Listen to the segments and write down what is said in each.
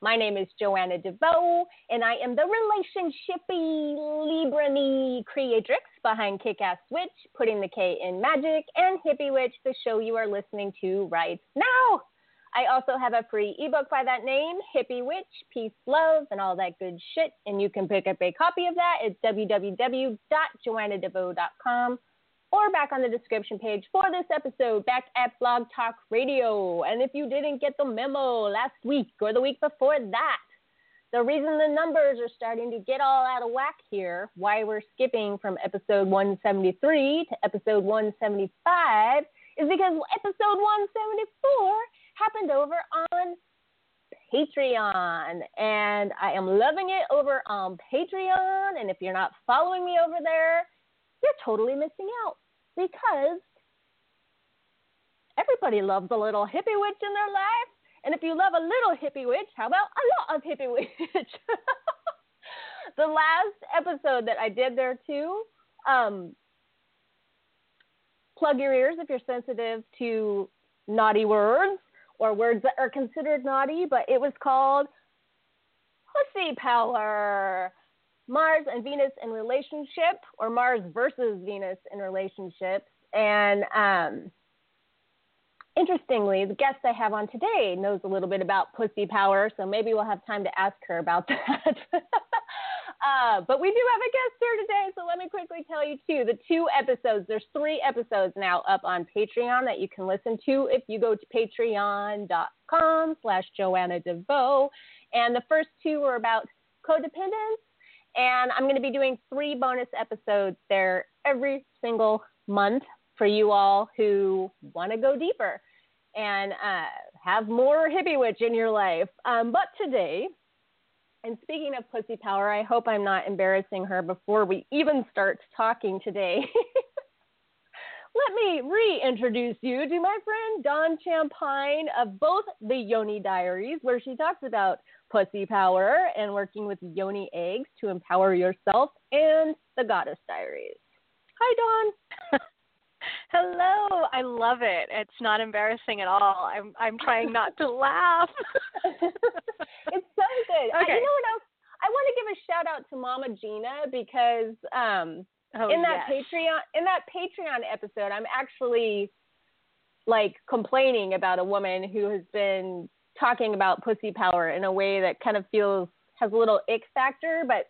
My name is Joanna DeVoe, and I am the relationshipy Librany creatrix behind Kickass Witch, putting the K in magic, and Hippie Witch, the show you are listening to right now. I also have a free ebook by that name, Hippie Witch, Peace, Love, and all that good shit. And you can pick up a copy of that at www.joannadevoe.com or back on the description page for this episode back at Blog Talk Radio. And if you didn't get the memo last week or the week before that, the reason the numbers are starting to get all out of whack here, why we're skipping from episode 173 to episode 175, is because episode 174 happened over on Patreon. And I am loving it over on Patreon. And if you're not following me over there, you're totally missing out because everybody loves a little hippie witch in their life. And if you love a little hippie witch, how about a lot of hippie witch? the last episode that I did there too, um, plug your ears if you're sensitive to naughty words or words that are considered naughty, but it was called Pussy Power. Mars and Venus in relationship, or Mars versus Venus in relationships. And um, interestingly, the guest I have on today knows a little bit about pussy power, so maybe we'll have time to ask her about that. uh, but we do have a guest here today, so let me quickly tell you too. The two episodes, there's three episodes now up on Patreon that you can listen to if you go to patreon.com slash Joanna DeVoe. And the first two are about codependence and I'm going to be doing three bonus episodes there every single month for you all who want to go deeper and uh, have more hippie witch in your life. Um, but today, and speaking of pussy power, I hope I'm not embarrassing her before we even start talking today. Let me reintroduce you to my friend Dawn Champine of both the Yoni Diaries, where she talks about Pussy Power and working with Yoni Eggs to empower yourself, and The Goddess Diaries. Hi, Dawn. Hello, I love it. It's not embarrassing at all. I'm I'm trying not to laugh. it's so good. Okay. I, you know what else? I want to give a shout out to Mama Gena because um, oh, in that yes. Patreon in that Patreon episode, I'm actually like complaining about a woman who has been talking about pussy power in a way that kind of feels has a little ick factor, but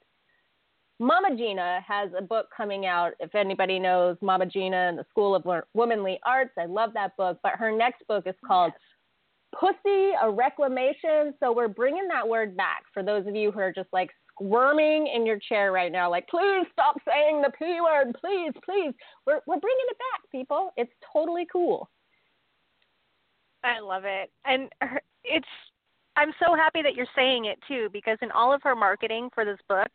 Mama Gena has a book coming out. If anybody knows Mama Gena and the School of Womanly Arts, I love that book. But her next book is called yes. Pussy, a Reclamation. So we're bringing that word back for those of you who are just like squirming in your chair right now, like, please stop saying the P word, please, please. We're, we're bringing it back, people. It's totally cool. I love it. And her, it's I'm so happy that you're saying it too because in all of her marketing for this book,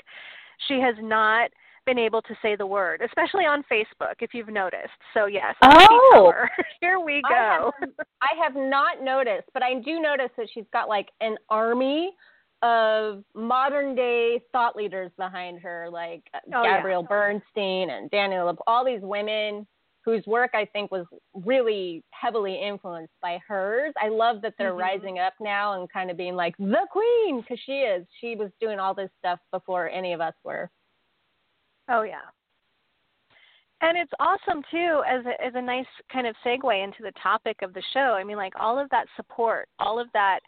she has not been able to say the word, especially on Facebook, if you've noticed. So yes, oh, here we go. I have, I have not noticed, but I do notice that she's got like an army of modern day thought leaders behind her, like uh, oh, Gabrielle yeah. Bernstein and Daniel, all these women whose work I think was really heavily influenced by hers. I love that they're mm-hmm. rising up now and kind of being like the queen because she is. She was doing all this stuff before any of us were. Oh yeah. And it's awesome too as a, as a nice kind of segue into the topic of the show. I mean like all of that support, all of that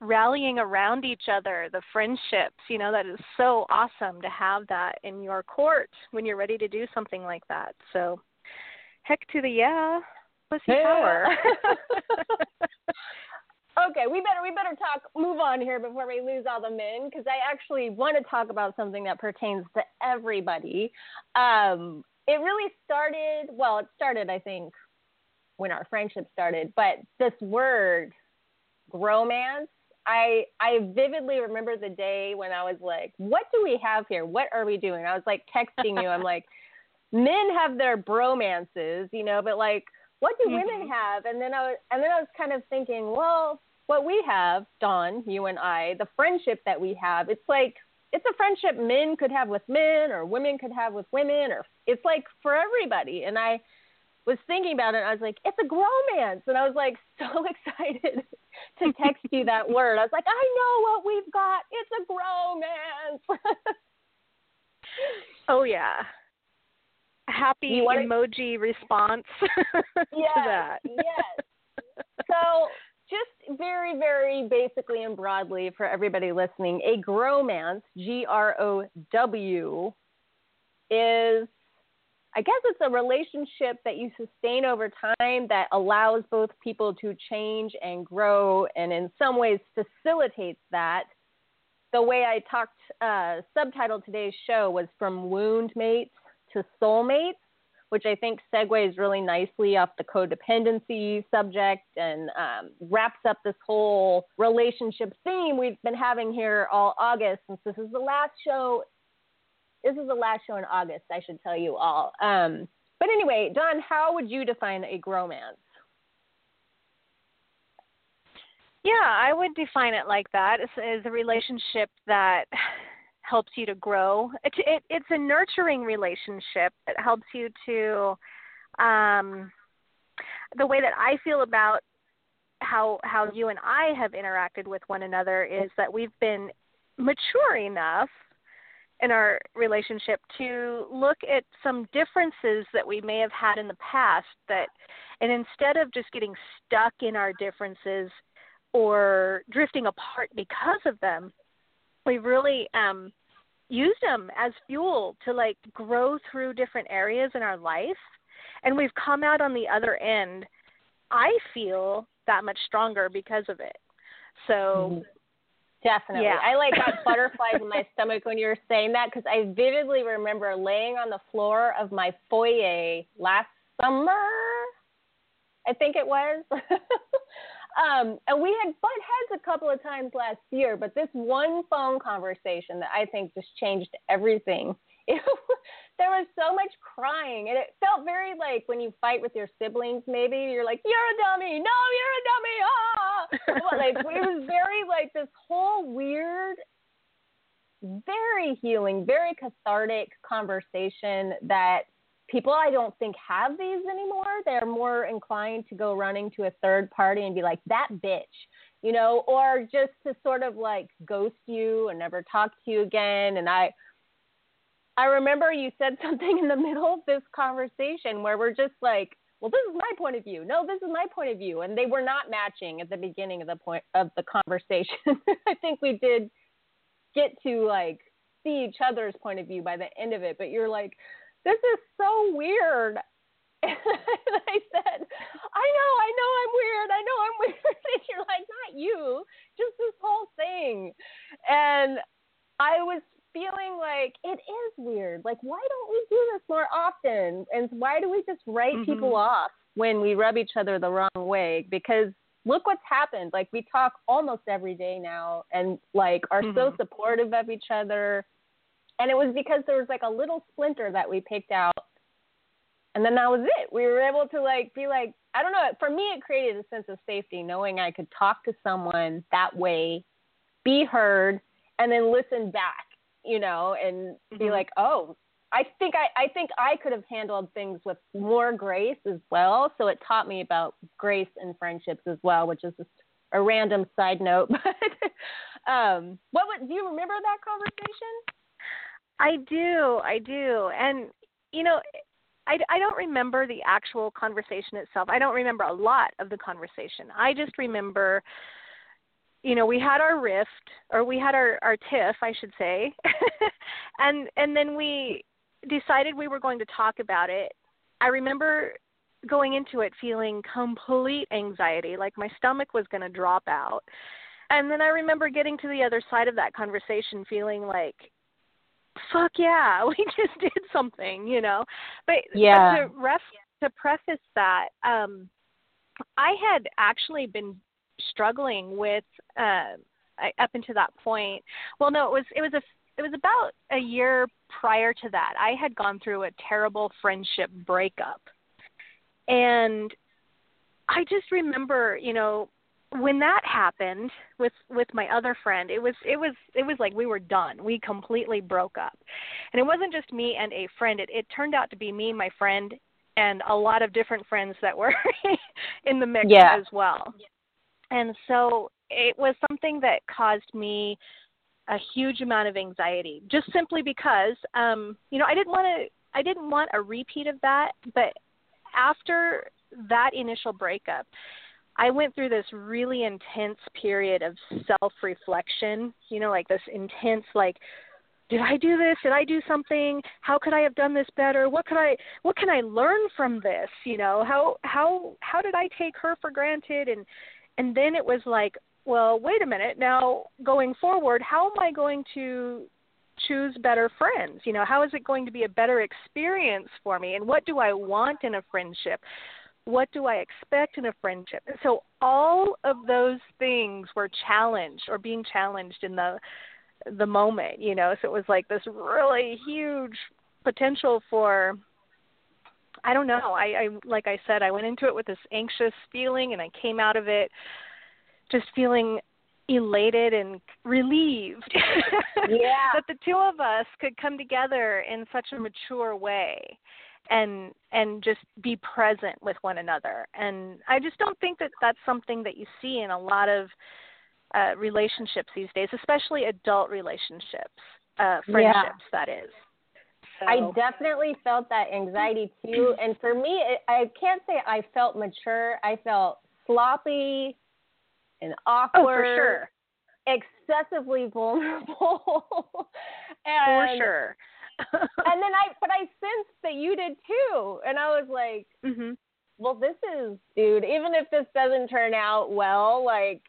rallying around each other, the friendships, you know, that is so awesome to have that in your court when you're ready to do something like that. So heck to the yeah, pussy yeah. power. okay, we better we better talk move on here before we lose all the men because I actually want to talk about something that pertains to everybody. Um, it really started well, it started I think when our friendship started, but this word gromance I I vividly remember the day when I was like, "What do we have here? What are we doing?" I was like texting you. I'm like, "Men have their bromances, you know, but like, what do mm-hmm. women have?" And then I was and then I was kind of thinking, well, what we have, Dawn, you and I, the friendship that we have, it's like it's a friendship men could have with men or women could have with women or it's like for everybody. And I was thinking about it. I was like, it's a gromance. And I was like so excited to text you that word. I was like, I know what we've got. It's a gromance. oh, yeah. Happy emoji response yes, to that. yes. So just very, very basically and broadly for everybody listening, a gromance, G R O W, is I guess it's a relationship that you sustain over time that allows both people to change and grow, and in some ways facilitates that. The way I talked, uh, subtitled today's show was from wound mates to soulmates which I think segues really nicely off the codependency subject and um, wraps up this whole relationship theme we've been having here all August since this is the last show. This is the last show in August, I should tell you all. Um, but anyway, Dawn, how would you define a gromance? Yeah, I would define it like that. It's, it's a relationship that helps you to grow. It, it, it's a nurturing relationship It helps you to um, the way that I feel about how how you and I have interacted with one another is that we've been mature enough in our relationship to look at some differences that we may have had in the past that and instead of just getting stuck in our differences or drifting apart because of them we've really um used them as fuel to like grow through different areas in our life and we've come out on the other end i feel that much stronger because of it so mm-hmm. definitely yeah. i like got butterflies in my stomach when you were saying that because i vividly remember laying on the floor of my foyer last summer i think it was Um, and we had butt heads a couple of times last year, but this one phone conversation that I think just changed everything. It, there was so much crying, and it felt very like when you fight with your siblings. Maybe you're like, "You're a dummy! No, you're a dummy!" Ah! like it was very like this whole weird, very healing, very cathartic conversation that people I don't think have these anymore. They're more inclined to go running to a third party and be like, that bitch, you know, or just to sort of like ghost you and never talk to you again. And I, I remember you said something in the middle of this conversation where we're just like, well, this is my point of view. No, this is my point of view. And they were not matching at the beginning of the point of the conversation. I think we did get to like see each other's point of view by the end of it, but you're like, this is so weird. and I said, I know, I know I'm weird. I know I'm weird. And you're like, not you, just this whole thing. And I was feeling like it is weird. Like, why don't we do this more often? And why do we just write mm-hmm. people off when we rub each other the wrong way? Because look what's happened. Like, we talk almost every day now and like are mm-hmm. so supportive of each other and it was because there was like a little splinter that we picked out. And then that was it. We were able to like be like, I don't know. For me, it created a sense of safety knowing I could talk to someone that way, be heard, and then listen back, you know, and be mm-hmm. like, oh, I think I, I think I could have handled things with more grace as well. So it taught me about grace and friendships as well, which is just a random side note. But um, what would, do you remember that conversation? I do, I do, and you know, I, I don't remember the actual conversation itself. I don't remember a lot of the conversation. I just remember, you know, we had our rift, or we had our our tiff, I should say, and and then we decided we were going to talk about it. I remember going into it feeling complete anxiety, like my stomach was going to drop out. And then I remember getting to the other side of that conversation feeling like fuck yeah, we just did something, you know. But yeah, but to ref to preface that, um, I had actually been struggling with uh, up until that point. Well, no, it was it was a it was about a year prior to that. I had gone through a terrible friendship breakup. And I just remember, you know, when that happened with with my other friend it was it was it was like we were done. We completely broke up. And it wasn't just me and a friend. It it turned out to be me my friend and a lot of different friends that were in the mix yeah. as well. And so it was something that caused me a huge amount of anxiety just simply because um you know i didn't want to i didn't want a repeat of that but after that initial breakup I went through this really intense period of self reflection, you know, like this intense like did I do this? Did I do something? How could I have done this better? What could I what can I learn from this? You know, how how how did I take her for granted and and then it was like, well, wait a minute. Now, going forward, how am I going to choose better friends? You know, how is it going to be a better experience for me? And what do I want in a friendship? What do I expect in a friendship? And so all of those things were challenged or being challenged in the the moment, you know. So it was like this really huge potential for I don't know. I, I like I said, I went into it with this anxious feeling and I came out of it just feeling elated and relieved yeah. that the two of us could come together in such a mature way and and just be present with one another. And i just don't think that that's something that you see in a lot of uh relationships these days especially adult relationships uh friendships yeah. that is. So. i definitely felt that anxiety too. And for me it, i can't say i felt mature. I felt sloppy and awkward oh, for sure. excessively vulnerable. And for sure and then I, but I sensed that you did too, and I was like, mm-hmm. well, this is, dude. Even if this doesn't turn out well, like,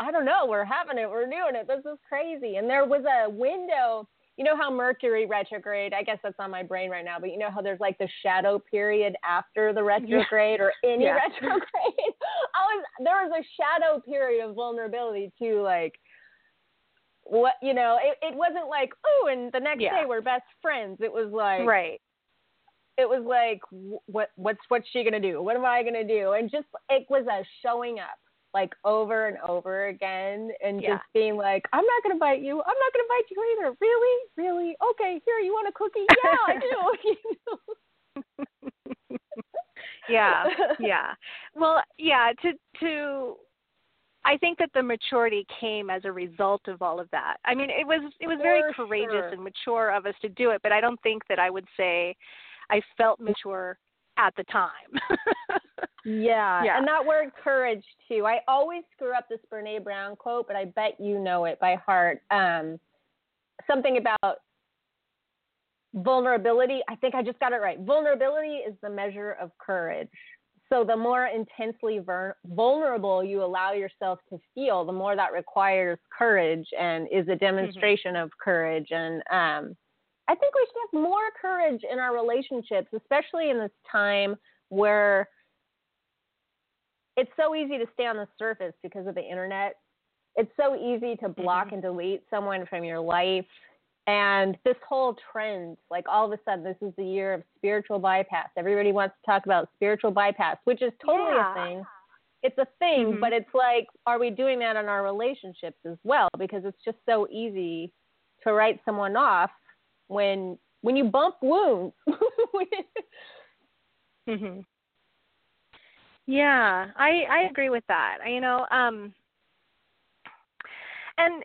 I don't know, we're having it, we're doing it. This is crazy. And there was a window. You know how Mercury retrograde? I guess that's on my brain right now. But you know how there's like the shadow period after the retrograde yeah. or any yeah. retrograde. I was there was a shadow period of vulnerability too, like what you know it, it wasn't like oh and the next yeah. day we're best friends. It was like right. it was like what what's what's she gonna do? What am i gonna do? And just it was a showing up like over and over again and yeah. just being like i'm not gonna bite you. I'm not gonna bite you either. Really? Really? Okay here you want a cookie? Yeah i do. Yeah. Yeah. Well yeah to to I think that the maturity came as a result of all of that. I mean, it was it was very For courageous sure. and mature of us to do it, but I don't think that I would say I felt mature at the time. yeah, yeah, and that word courage too. I always screw up this Brene Brown quote, but I bet you know it by heart. Um, something about vulnerability. I think I just got it right. Vulnerability is the measure of courage. So the more intensely ver- vulnerable you allow yourself to feel, the more that requires courage and is a Mm-hmm. demonstration mm-hmm. of courage. And um, I think we should have more courage in our relationships, especially in this time where it's so easy to stay on the surface because of the internet. It's so easy to block mm-hmm. and delete someone from your life. And this whole trend, like all of a sudden, this is the year of spiritual bypass. Everybody wants to talk about spiritual bypass, which is totally yeah. a thing. It's a thing, mm-hmm. but it's like, are we doing that in our relationships as well? Because it's just so easy to write someone off when when you bump wounds. mhm. Yeah, I I agree with that. You know, um and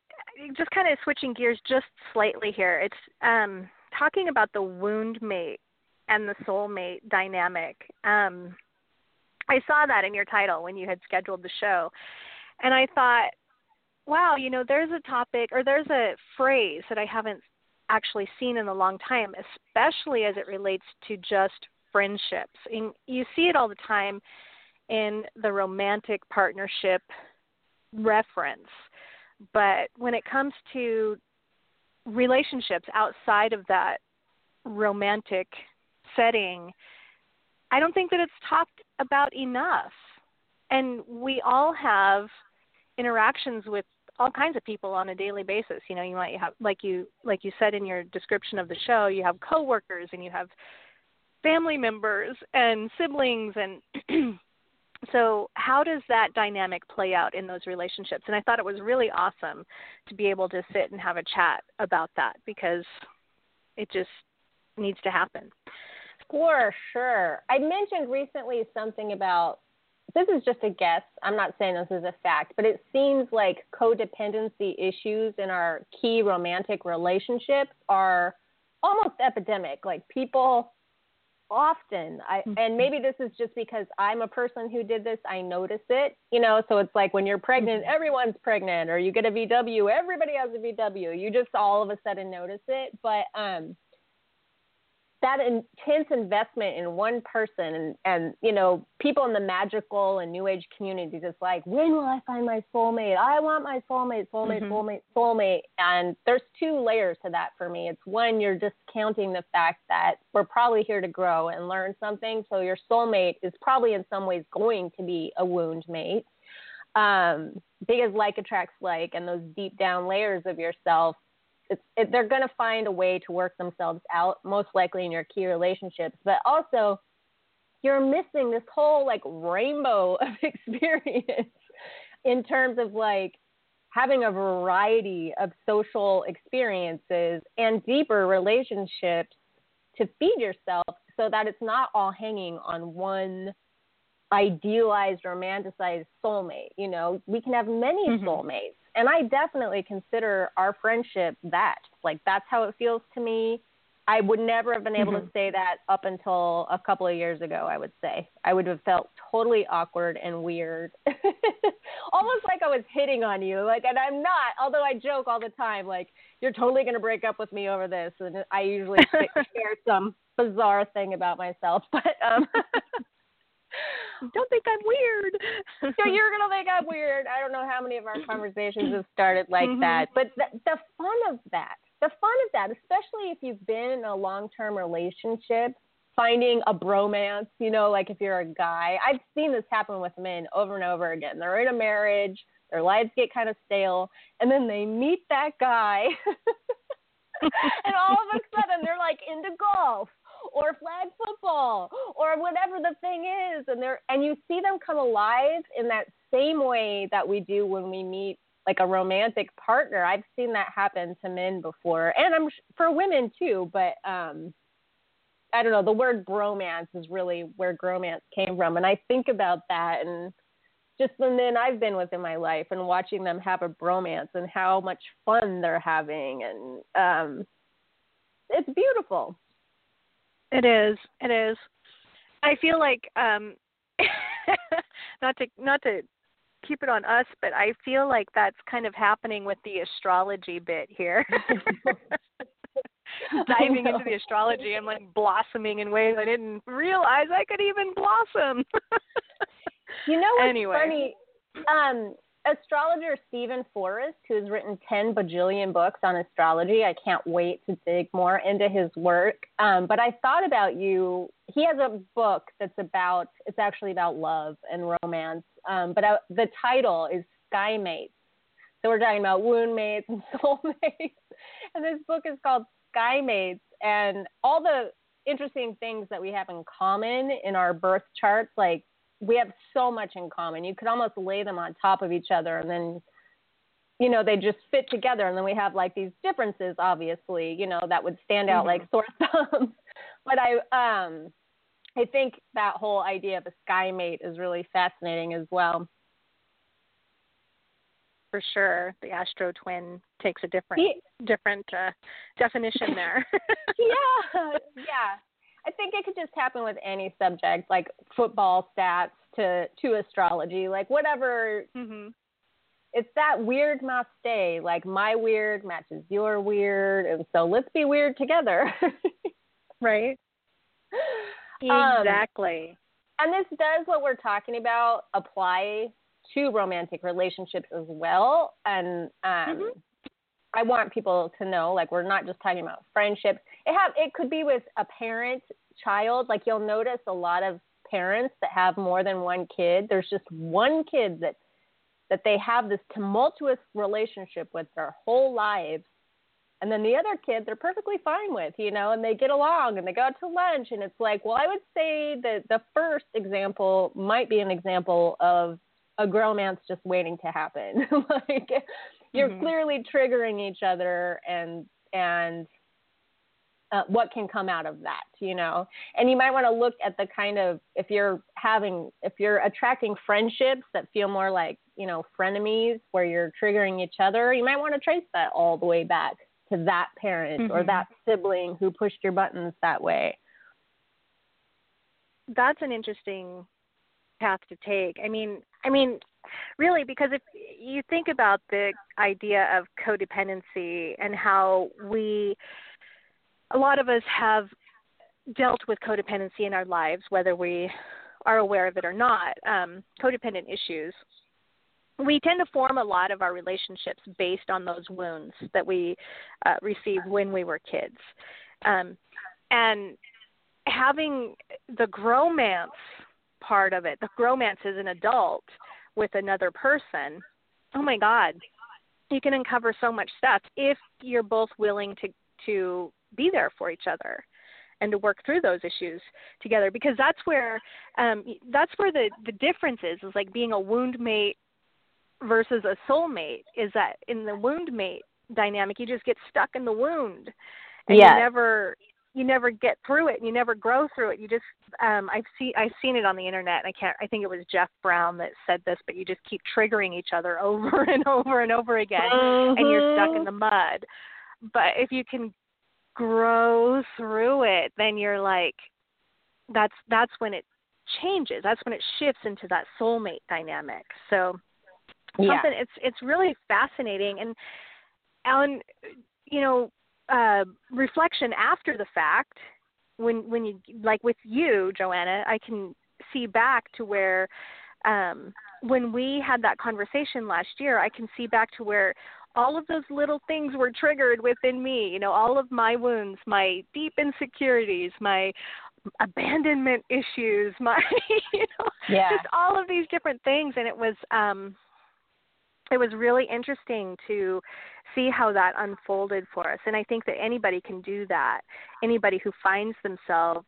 just kind of switching gears just slightly here. It's um, talking about the wound mate and the soulmate dynamic. Um, I saw that in your title when you had scheduled the show, and I thought, wow, you know, there's a topic or there's a phrase that I haven't actually seen in a long time, especially as it relates to just friendships. And you see it all the time in the romantic partnership reference but when it comes to relationships outside of that romantic setting, I don't think that it's talked about enough. And we all have interactions with all kinds of people on a daily basis. You know, you might have like you like you said in your description of the show, you have coworkers and you have family members and siblings and so how does that dynamic play out in those relationships? And i thought it was really awesome to be able to sit and have a chat about that because it just needs to happen. For sure. I mentioned recently something about this is just a guess. I'm not saying this is a fact but it seems like codependency issues in our key romantic relationships are almost epidemic. Like people often I mm-hmm. and maybe this is just because I'm a person who did this, I notice it, you know, so it's like when you're pregnant, mm-hmm. everyone's pregnant or you get a VW, everybody has a VW. You just all of a sudden notice it, but um that intense investment in one person and, and you know people in the magical and new age communities it's like when will i find my soulmate? I want my soulmate soulmate mm-hmm. soulmate soulmate. And there's two layers to that for me. It's one you're discounting the fact that we're probably here to grow and learn something. So your soulmate is probably in some ways going to be a wound mate. Um, because like attracts like and those deep down layers of yourself it's it, they're going to find a way to work themselves out most likely in your key relationships but also you're missing this whole like rainbow of experience in terms of like having a variety of social experiences and deeper relationships to feed yourself so that it's not all hanging on one idealized romanticized soulmate you know we can have many mm-hmm. soulmates and I definitely consider our friendship that. Like that's how it feels to me. I would never have been able mm-hmm. to say that up until a couple of years ago, I would say. I would have felt totally awkward and weird. Almost like I was hitting on you. Like and I'm not, although I joke all the time, like, you're totally gonna break up with me over this and I usually share some bizarre thing about myself. But um don't think I'm weird. so you're gonna think I'm weird. I don't know how many of our conversations have started like mm-hmm. that, but the, the fun of that, the fun of that, especially if you've been in a long-term relationship, finding a bromance. You know, like if you're a guy, I've seen this happen with men over and over again. They're in a marriage, their lives get kind of stale, and then they meet that guy. and all of a sudden they're like into golf or flag football or whatever the thing is. And they're and you see them come alive in that same way that we do when we meet like a romantic partner. I've seen that happen to men before and i'm for women too but um i don't know the word bromance is really where gromance came from. And i think about that and just the men I've been with in my life and watching them have a bromance and how much fun they're having and um it's beautiful. It is. It is. I feel like um not to not to keep it on us, but I feel like that's kind of happening with the astrology bit here. Diving into the astrology and like blossoming in ways I didn't realize I could even blossom. you know what's anyway. funny? Um, astrologer Steven Forrest, who has written 10 bajillion books on astrology. I can't wait to dig more into his work. Um, but I thought about you. He has a book that's about, it's actually about love and romance. Um, but uh, the title is Sky Mates. So we're talking about wound mates and soulmates. and this book is called Sky Mates. And all the interesting things that we have in common in our birth charts, like we have so much in common. You could almost lay them on top of each other and then you know, they just fit together and then we have like these differences obviously, you know, that would stand out mm-hmm. like sore thumbs. but I um I think that whole idea of a sky mate is really fascinating as well. For sure, the astro twin takes a different yeah. different uh, definition there. yeah, yeah. I think it could just happen with any subject, like football stats to to astrology, like whatever. Mm-hmm. It's that weird must stay. Like my weird matches your weird, and so let's be weird together. right. Exactly. Um, and this does what we're talking about apply to romantic relationships as well. And um, mm-hmm. I want people to know, like, we're not just talking about friendships. It have it could be with a parent child. Like you'll notice a lot of parents that have more than one kid. There's just one kid that that they have this tumultuous relationship with their whole lives and then the other kid they're perfectly fine with you know and they get along and they go out to lunch and it's like well i would say that the first example might be an example of a gromance just waiting to happen like you're mm-hmm. clearly triggering each other and and uh, what can come out of that you know and you might want to look at the kind of if you're having if you're attracting friendships that feel more like you know frenemies where you're triggering each other you might want to trace that all the way back to that parent mm-hmm. or that sibling who pushed your buttons that way. That's an interesting path to take. I mean, I mean, really, because if you think about the idea of codependency and how we, a lot of us have dealt with codependency in our lives, whether we are aware of it or not, um, codependent issues we tend to form a lot of our relationships based on those wounds that we uh, received when we were kids. Um, and having the gromance part of it, the gromance as an adult with another person, oh my God, you can uncover so much stuff if you're both willing to to be there for each other and to work through those issues together because that's where um that's where the the difference is is like being a wound mate versus a soul mate is that in the wound mate dynamic you just get stuck in the wound and yes. you never you never get through it and you never grow through it. You just um i've seen i've seen it on the internet and i can't i think it was jeff brown that said this but you just keep triggering each other over and over and over again mm-hmm. and you're stuck in mm-hmm. the mud. But if you can grow through it then you're like that's that's when it changes. That's when it shifts into that soulmate dynamic. So something it's it's really fascinating. And Alan you know uh reflection after the fact when when you like with you Joanna I can see back to where um when we had that conversation last year I can see back to where all of those little things were triggered within me you know all of my wounds my deep insecurities my abandonment issues my you know yeah. just all of these different things and it was um it was really interesting to see how that unfolded for us. And I think that anybody can do that. Anybody who finds themselves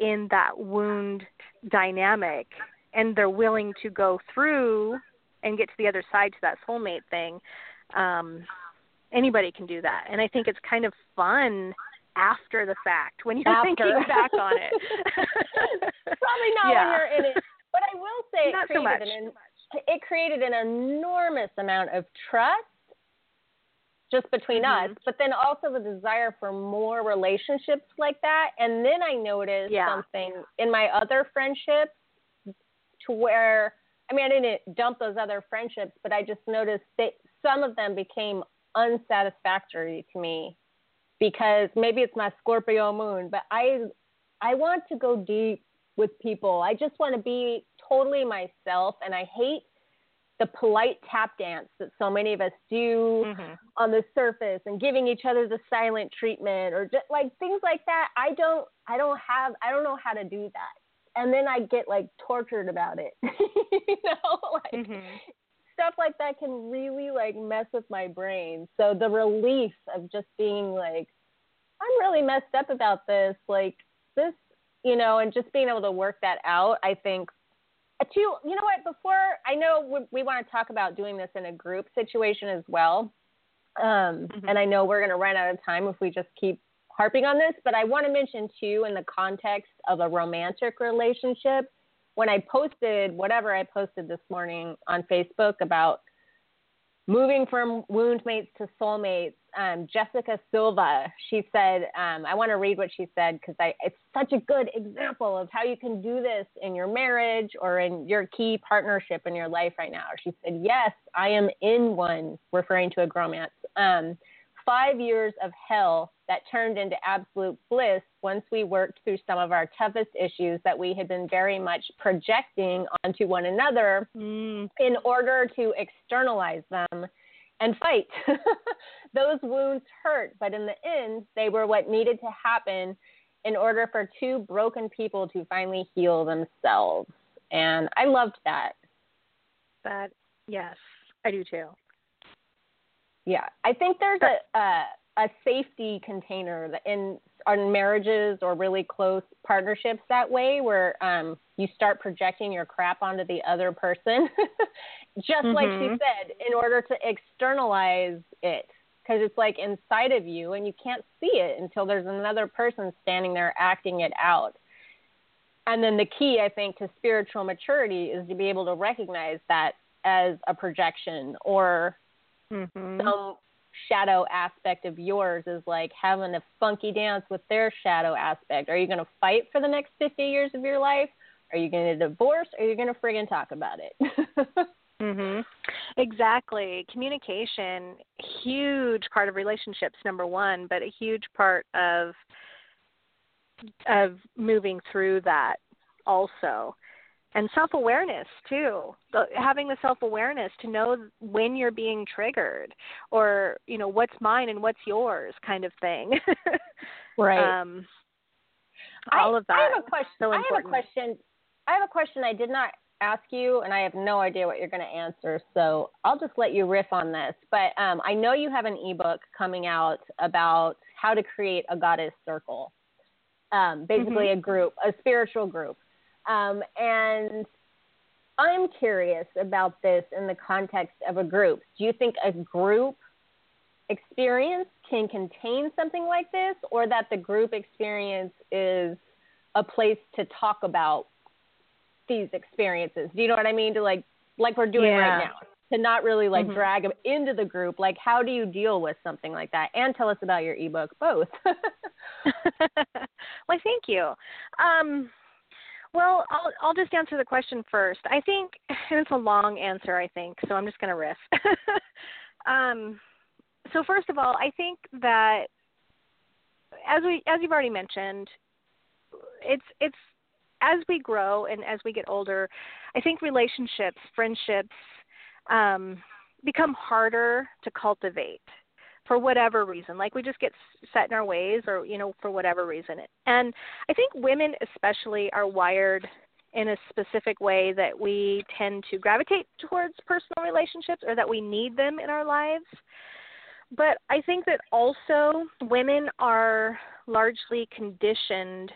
in that wound dynamic and they're willing to go through and get to the other side to that soulmate thing, um, anybody can do that. And I think it's kind of fun after the fact when you're after. thinking back on it. Probably not yeah. when you're in it. But I will say not it created so an it created an enormous amount of trust just between mm-hmm. us, but then also the desire for more relationships like that. And then I noticed yeah. something in my other friendships to where I mean I didn't dump those other friendships, but I just noticed that some of them became unsatisfactory to me because maybe it's my Scorpio moon, but I I want to go deep with people. I just want to be totally myself and I hate the polite tap dance that so many of us do mm-hmm. on the surface and giving each other the silent treatment or just like things like that. I don't I don't have I don't know how to do that. And then I get like tortured about it. you know, like mm-hmm. stuff like that can really like mess with my brain. So the relief of just being like I'm really messed up about this, like this, you know, and just being able to work that out, I think to you know what before i know we, we want to talk about doing this in a group situation as well um, mm-hmm. and i know we're going to run out of time if we just keep harping on this but i want to mention too in the context of a romantic relationship when i posted whatever i posted this morning on facebook about moving from wound mates to soulmates um, Jessica Silva. She said, um, I want to read what she said because it's such a good example of how you can do this in your marriage or in your key partnership in your life right now. She said, Yes, I am in one, referring to a gromance. Um, five years of hell that turned into absolute bliss once we worked through some of our toughest issues that we had been very much projecting onto one another mm. in order to externalize them and fight. Those wounds hurt, but in the end, they were what needed to happen in order for two broken people to finally heal themselves. And I loved that. That, yes, I do too. Yeah, I think there's a a, a safety container that in on marriages or really close partnerships that way, where um, you start projecting your crap onto the other person, just mm-hmm. like she mm-hmm. said, in order to externalize it, because it's like inside of you, and you can't see it until there's another person standing there acting it out. And then the key, I think, to spiritual maturity is to be able to recognize that as a projection or mm-hmm. some shadow aspect of yours is like having a funky dance with their shadow aspect. Are you going to fight for the next 50 years of your life? Are you going to divorce? Or are you going to friggin' talk about it? mhm. Exactly. Communication huge part of relationships number 1, but a huge part of of moving through that also and self awareness too. The, having the self awareness to know when you're being triggered or you know what's mine and what's yours kind of thing. Right. Um all I, of that I have a question so I have a question I have a question I did not ask you and I have no idea what you're going to answer so I'll just let you riff on this. But um, I know you have an ebook coming out about how to create a goddess circle. Um, basically mm-hmm. a group a spiritual group um, and I'm curious about this in the context of a group. Do you think a group experience can contain something like this, or that the group experience is a place to talk about these experiences? Do you know what I mean? To like, like we're doing yeah. right now, to not really like mm-hmm. drag them into the group. Like, how do you deal with something like that? And tell us about your ebook, both. well, thank you. Um, well, I'll I'll just answer the question first. I think it's a long answer. I think so. I'm just going to riff. um, so first of all, I think that as we as you've already mentioned, it's it's as we grow and as we get older, I think relationships, friendships, um, become harder to cultivate for whatever reason like we just get set in our ways or you know for whatever reason. And i think women especially are wired in a specific way that we tend to gravitate towards personal relationships or that we need them in our lives. But i think that also women are largely conditioned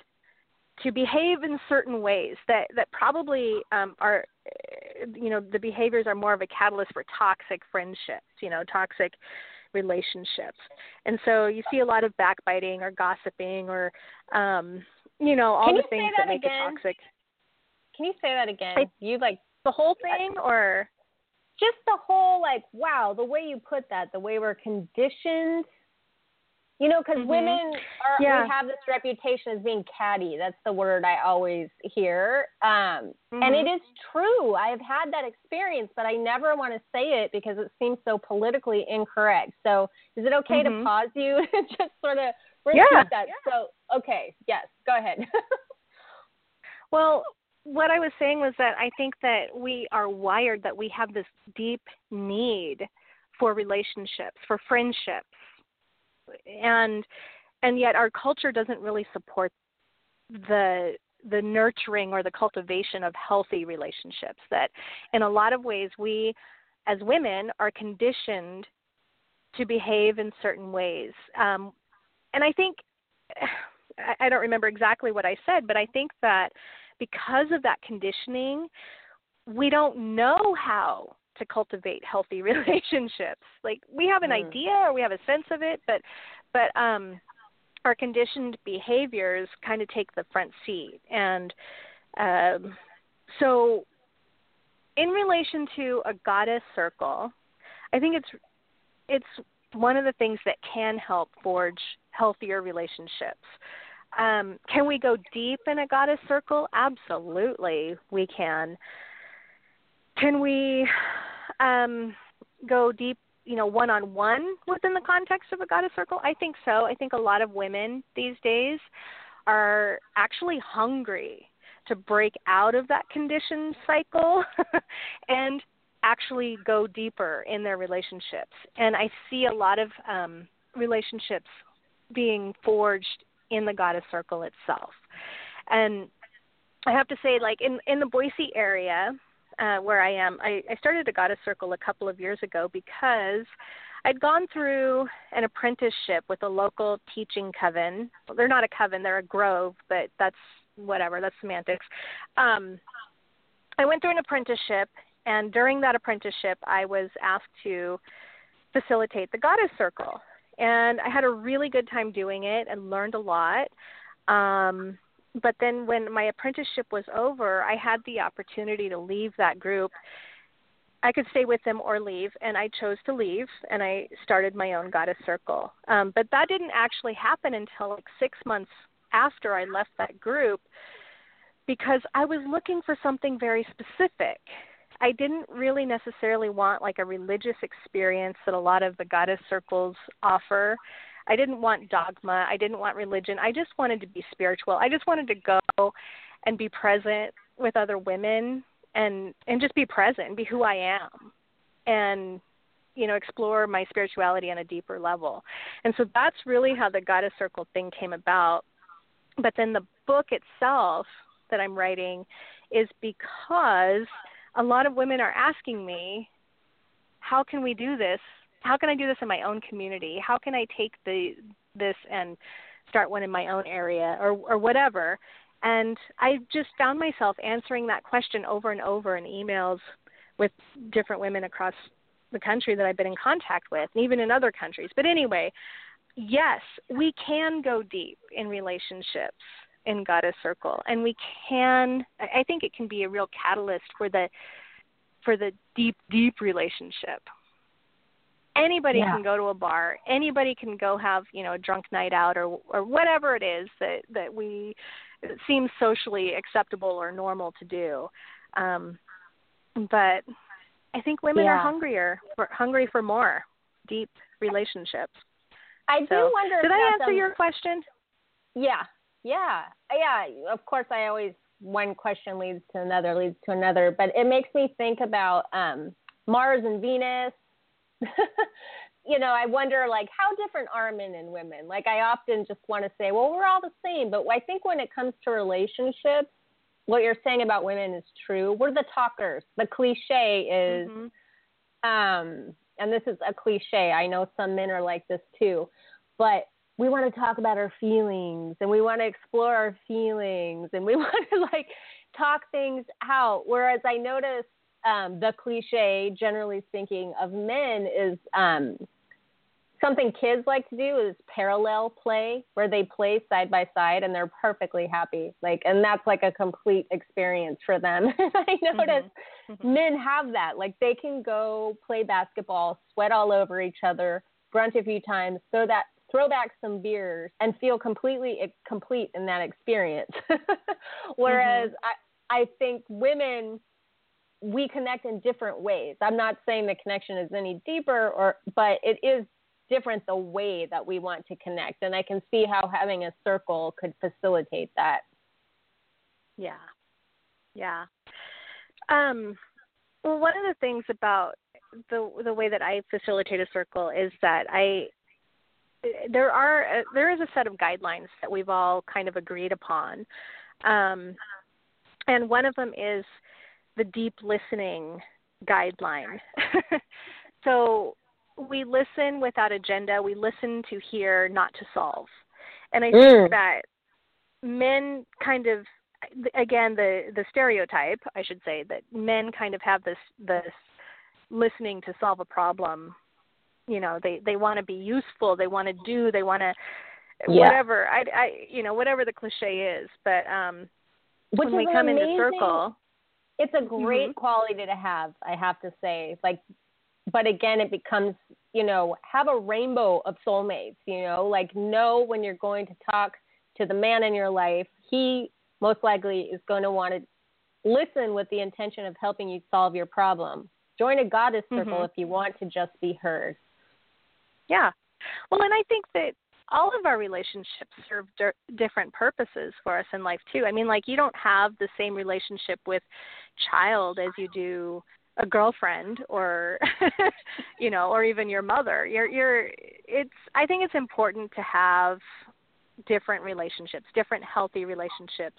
to behave in certain ways that that probably um, are you know the behaviors are more of a catalyst for toxic friendships you know toxic relationships. And so you see a lot of backbiting or gossiping or um you know, all Can the things that, that, make again? it toxic. Can you say that again? I, you like the whole thing or just the whole like wow, the way you put that, the way we're conditioned you know, because mm-hmm. women are yeah. we have this reputation as being catty. That's the word I always hear, um, mm-hmm. and it is true. I have had that experience, but I never want to say it because it seems so politically incorrect. So, is it okay mm-hmm. to pause you and just sort of yeah. that? Yeah. So, okay, yes, go ahead. well, what I was saying was that I think that we are wired that we have this deep need for relationships, for friendships and and yet our culture doesn't really support the the nurturing or the cultivation of healthy relationships that in a lot of ways we as women are conditioned to behave in certain ways. Um, and i think i don't remember exactly what i said but i think that because of that conditioning we don't know how to cultivate healthy relationships. Like we have an mm. idea or we have a sense of it, but but um our conditioned behaviors kind of take the front seat. And um so in relation to a goddess circle, I think it's it's one of the things that can help forge healthier relationships. Um, can we go deep in a goddess circle? Absolutely, we can. Can we um, go deep, you know, one on one within the context of a goddess circle? I think so. I think a lot of women these days are actually hungry to break out of that conditioned cycle and actually go deeper in their relationships. And I see a lot of um, relationships being forged in the goddess circle itself. And I have to say, like in in the Boise area, uh, where I am. I, I started a goddess circle a couple of years ago because I'd gone through an apprenticeship with a local teaching coven. Well, they're not a coven, they're a grove, but that's whatever, that's semantics. Um, I went through an apprenticeship, and during that apprenticeship, I was asked to facilitate the goddess circle. And I had a really good time doing it and learned a lot. Um, but then when my apprenticeship was over, I had the opportunity to leave that group. I could stay with them or leave, and I chose to leave, and I started my own goddess circle. Um, but that didn't actually happen until like six months after I left that group because I was looking for something very specific. I didn't really necessarily want like a religious experience that a lot of the goddess circles offer. I didn't want dogma. I didn't want religion. I just wanted to be spiritual. I just wanted to go and be present with other women and and just be present be who I am and you know explore my spirituality on a deeper level. And so that's really how the goddess circle thing came about. But then the book itself that I'm writing is because a lot of women are asking me, how can we do this how can I do this in my own community? How can I take the this and start one in my own area or or whatever? And I just found myself answering that question over and over in emails with different women across the country that I've been in contact with, and even in other countries. But anyway, yes, we can go deep in relationships in Goddess Circle, and we can. I think it can be a real catalyst for the for the deep, deep relationship anybody yeah. can go to a bar. Anybody can go have you know a drunk night out or or whatever it is that that we it seems socially acceptable or normal to do. Um but i think women yeah. are hungrier for hungry for more deep relationships. I so, do wonder did i answer your question? Yeah. Yeah. Yeah. Of course i always one question leads to another leads to another but it makes me think about um mars and venus you know, I wonder like how different are men and women? Like I often just want to say, well, we're all the same, but I think when it comes to relationships, what you're saying about women is true. We're the talkers. The cliche is mm-hmm. um and this is a cliche. I know some men are like this too, but we want to talk about our feelings and we want to explore our feelings and we want to like talk things out. Whereas I notice um, the cliche, generally speaking, of men is um, something kids like to do is parallel play, where they play side by side and they're perfectly happy. Like, and that's like a complete experience for them. I notice mm-hmm. men have that. Like, they can go play basketball, sweat all over each other, grunt a few times, throw that throw back some beers and feel completely complete in that experience. Whereas mm-hmm. I I think women we connect in different ways. I'm not saying the connection is any deeper or but it is different the way that we want to connect and I can see how having a circle could facilitate that. Yeah. Yeah. Um well one of the things about the the way that I facilitate a circle is that I there are there is a set of guidelines that we've all kind of agreed upon. Um and one of them is the deep listening guideline. so we listen without agenda. We listen to hear, not to solve. And I mm. think that men kind of again the the stereotype I should say that men kind of have this this listening to solve a problem. You know, they they want to be useful, they want to do, they want to yeah. whatever. I I you know, whatever the cliche is, but um Which when we come amazing, into circle it's a great mm-hmm. quality to have, I have to say. Like, but again, it becomes, you know, have a rainbow of soulmates, you know, like know when you're going to talk to the man in your life, he most likely is going to want to listen with the intention of helping you solve your problem. Join a goddess circle mm-hmm. if you want to just be heard. Yeah. Well, and I think that all of our relationships serve di- different purposes for us in life too. I mean, like you don't have the same relationship with child as you do a girlfriend or you know, or even your mother. You're you're it's I think it's important to have different relationships, different healthy relationships.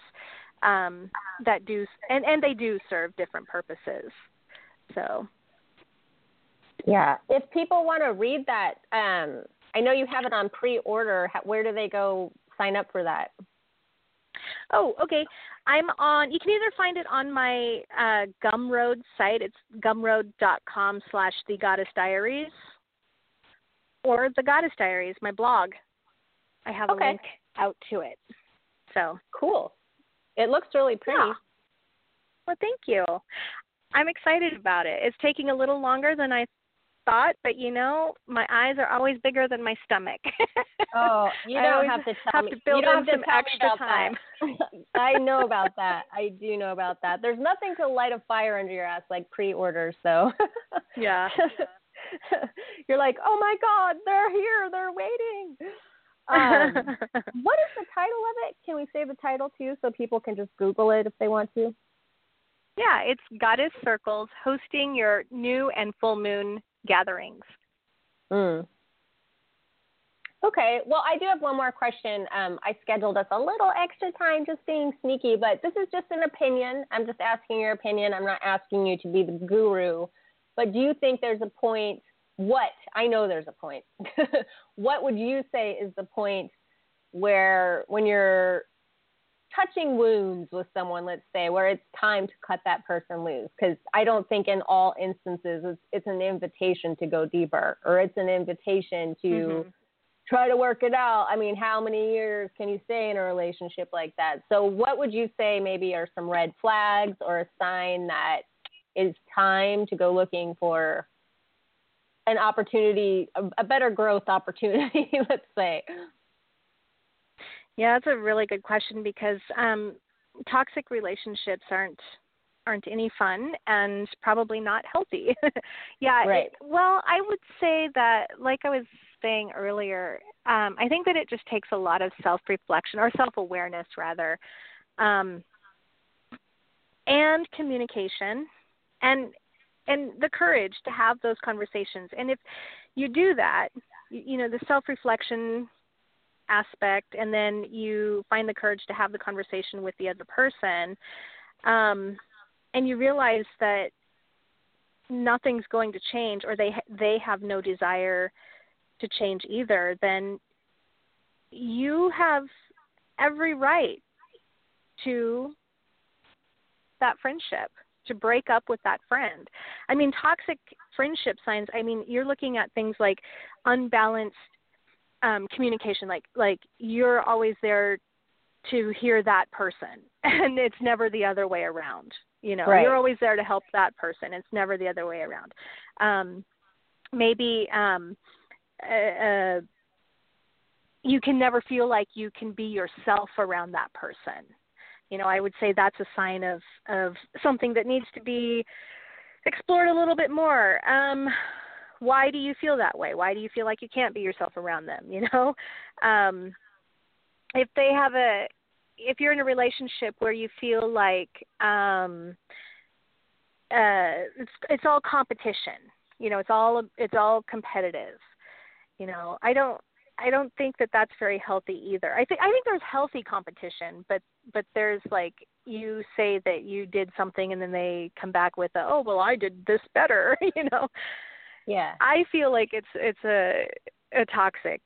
um, that do and and they do serve different purposes. So yeah, if people want to read that, um, I know you have it on pre-order. Where do they go sign up for that? Oh, okay. I'm on. You can either find it on my uh, Gumroad site. It's gumroad.com slash The Goddess Diaries, or The Goddess Diaries, my blog. I have okay. a link out to it. So cool. It looks really pretty. Yeah. Well, thank you. I'm excited about it. It's taking a little longer than I thought, but you know, my eyes are always bigger than my stomach. oh, you don't have to tell have me. To build you don't in some extra time. I know about that. I do know about that. There's nothing to light a fire under your ass like pre-order. So yeah. You're like, oh my God, they're here. They're waiting. Um, what is the title of it? Can we say the title too so people can just Google it if they want to? Yeah, it's Goddess Circles hosting your new and full moon gatherings. Mm. Okay, well, I do have one more question. Um, I scheduled us a little extra time just being sneaky, but this is just an opinion. I'm just asking your opinion. I'm not asking you to be the guru. But do you think there's a point? What? I know there's a point. what would you say is the point where, when you're touching wounds with someone, let's say, where it's time to cut that person loose. Because I don't think in all instances it's, it's, an invitation to go deeper or it's an invitation to mm-hmm. try to work it out. I mean, how many years can you stay in a relationship like that? So, what would you say maybe are some red flags or a sign that it's time to go looking for an opportunity, a, a better growth opportunity, let's say? Yeah, that's a really good question because um, toxic relationships aren't aren't any fun and probably not healthy. yeah. Right. It, well, I would say that, like I was saying earlier, um, I think that it just takes a lot of self reflection or self awareness rather, um, and communication, and and the courage to have those conversations. And if you do that, you, you know, the self reflection aspect and then you find the courage to have the conversation with the other person um, and you realize that nothing's going to change or they they have no desire to change either then you have every right to that friendship to break up with that friend. I mean, toxic friendship signs, I mean, you're looking at things like unbalanced um, communication like like you're always there to hear that person and it's never the other way around you know? Right. you're always there to help that person it's never the other way around. Um maybe um uh, uh you can never feel like you can be yourself around that person. You know i would say that's a sign of of something that needs to be explored a little bit more. Um why do you feel that way? Why do you feel like you can't be yourself around them? You know, um, if they have a, if you're in a relationship where you feel like um, uh, it's it's all competition, you know, it's all it's all competitive. You know, I don't I don't think that that's very healthy either. I think I think there's healthy competition, but but there's like you say that you did something and then they come back with a, oh well I did this better, you know. Yeah. I feel like it's it's a a toxic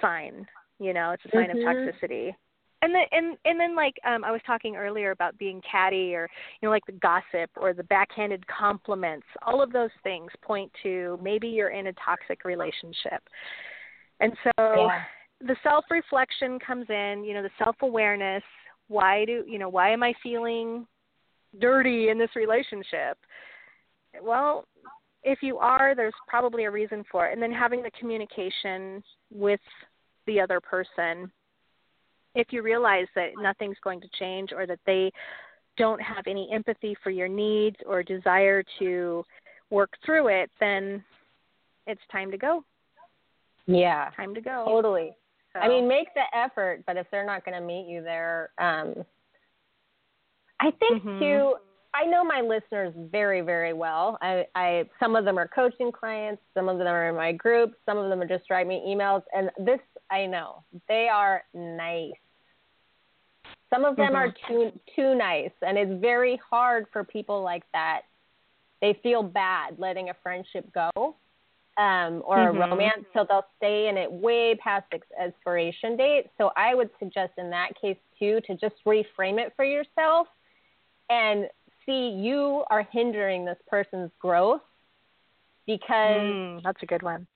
sign. You know, it's a sign mm-hmm. of toxicity. And then and and then like um I was talking earlier about being catty or you know like the gossip or the backhanded compliments. All of those things point to maybe you're in a toxic relationship. And so yeah. the self-reflection comes in, you know, the self-awareness, why do, you know, why am I feeling dirty in this relationship? Well, if you are, there's probably a reason for it. And then having the communication with the other person. If you realize that nothing's going to change or that they don't have any empathy for your needs or desire to work through it, then it's time to go. Yeah. Time to go. Totally. So. I mean, make the effort, but if they're not going to meet you there, um, I think mm-hmm. too, I know my listeners very, very well. I, I some of them are coaching clients, some of them are in my group, some of them are just write me emails, and this I know they are nice. Some of them mm-hmm. are too too nice, and it's very hard for people like that. They feel bad letting a friendship go um, or mm-hmm. a romance, so they'll stay in it way past its expiration date. So I would suggest in that case too to just reframe it for yourself and see you are hindering this person's growth because mm, that's a good one.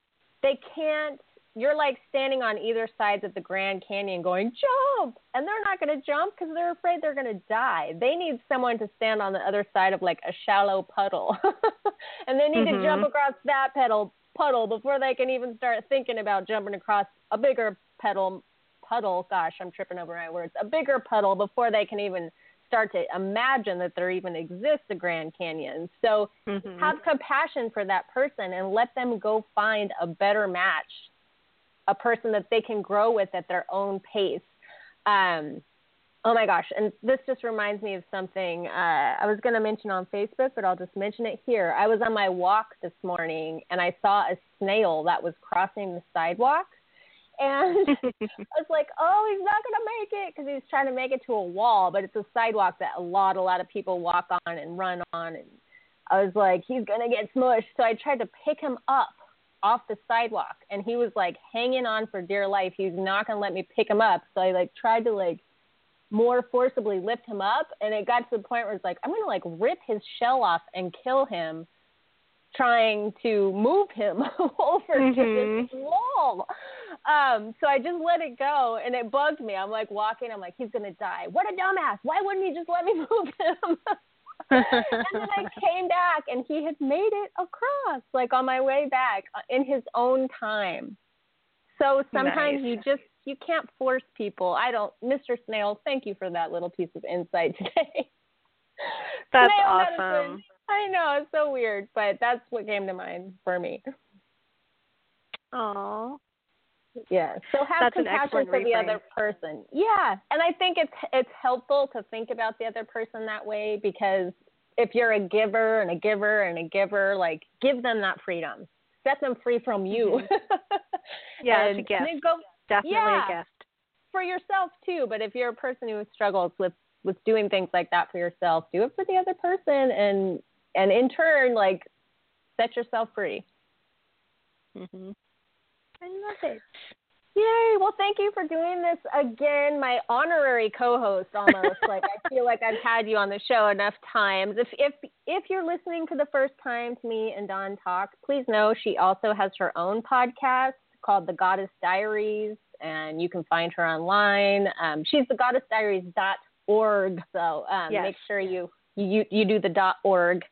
They can't you're like standing on either sides of the Grand Canyon going, jump! And they're not going to jump because they're afraid they're going to die. They need someone to stand on the other side of like a shallow puddle. and they need mm-hmm. to jump across that puddle, puddle before they can even start thinking about jumping across a bigger puddle. Puddle, gosh, I'm tripping over my words. A bigger puddle before they can even start to imagine that there even exists a Grand Canyon. So mm-hmm. have compassion for that person and let them go find a better match a person that they can grow with at their own pace. Um, oh my gosh, and this just reminds me of something uh, I was going to mention on Facebook, but I'll just mention it here. I was on my walk this morning and I saw a snail that was crossing the sidewalk. And I was like, oh, he's not going to make it because he's trying to make it to a wall, but it's a sidewalk that a lot, a lot of people walk on and run on. And I was like, he's going to get smushed. So I tried to pick him up off the sidewalk and he was like hanging on for dear life. He was not going to let me pick him up. So I like tried to like more forcibly lift him up and it got to the point where it's like I'm going to like rip his shell off and kill him trying to move him over mm-hmm. to this wall. Um, so I just let it go and it bugged me. I'm like walking, I'm like, he's gonna die. What a dumbass. Why wouldn't he just let me move him? and then I came back and he had made it across, like on my way back uh, in his own time. So sometimes nice. you just you can't force people. I don't Mr. Snail, thank you for that little piece of insight today. That's Snail awesome. Medicine. I know, it's so weird, but that's what came to mind for me. Oh. Yeah. So have That's compassion for reframe. the other person. Yeah. And I think it's it's helpful to think about the other person that way because if you're a giver and a giver and a giver, like give them that freedom. Set them free from you. Mm-hmm. yeah, and, it's a gift. Go, Definitely yeah, a gift. For yourself too, but if you're a person who struggles with with doing things like that for yourself, do it for the other person and and in turn like set yourself free. Mm-hmm. I love it. Yay! Well, thank you for doing this again, my honorary co-host. Almost like I feel like I've had you on the show enough times. If if if you're listening for the first time to me and Dawn talk, please know she also has her own podcast called The Goddess Diaries, and you can find her online. Um, she's the Goddess Diaries dot org, so um, yes. make sure you you you do the dot org.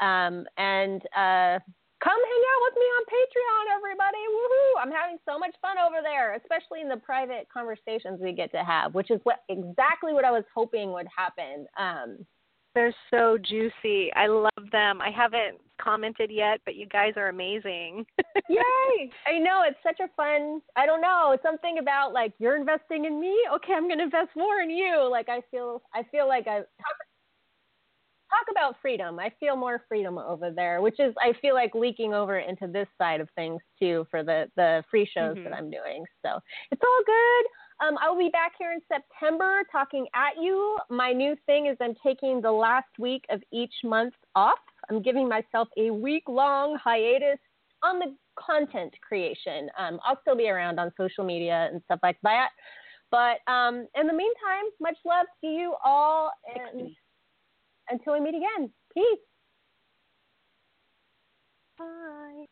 Um, and uh, come hang out with me on Patreon, everybody. Woohoo! I'm having so much fun over there, especially in the private conversations we get to have, which is what exactly what I was hoping would happen. Um, They're so juicy. I love them. I haven't commented yet, but you guys are amazing. Yay! I know it's such a fun. I don't know. It's something about like you're investing in me. Okay, I'm going to invest more in you. Like I feel. I feel like I talk about freedom. I feel more freedom over there, which is I feel like leaking over into this side of things too for the the free shows mm-hmm. that I'm doing. So it's all good. Um, I will be back here in September talking at you. My new thing is I'm taking the last week of each month off. I'm giving myself a week long hiatus on the content creation. Um, I'll still be around on social media and stuff like that. But um, in the meantime, much love to you all. And until we meet again, peace. Bye.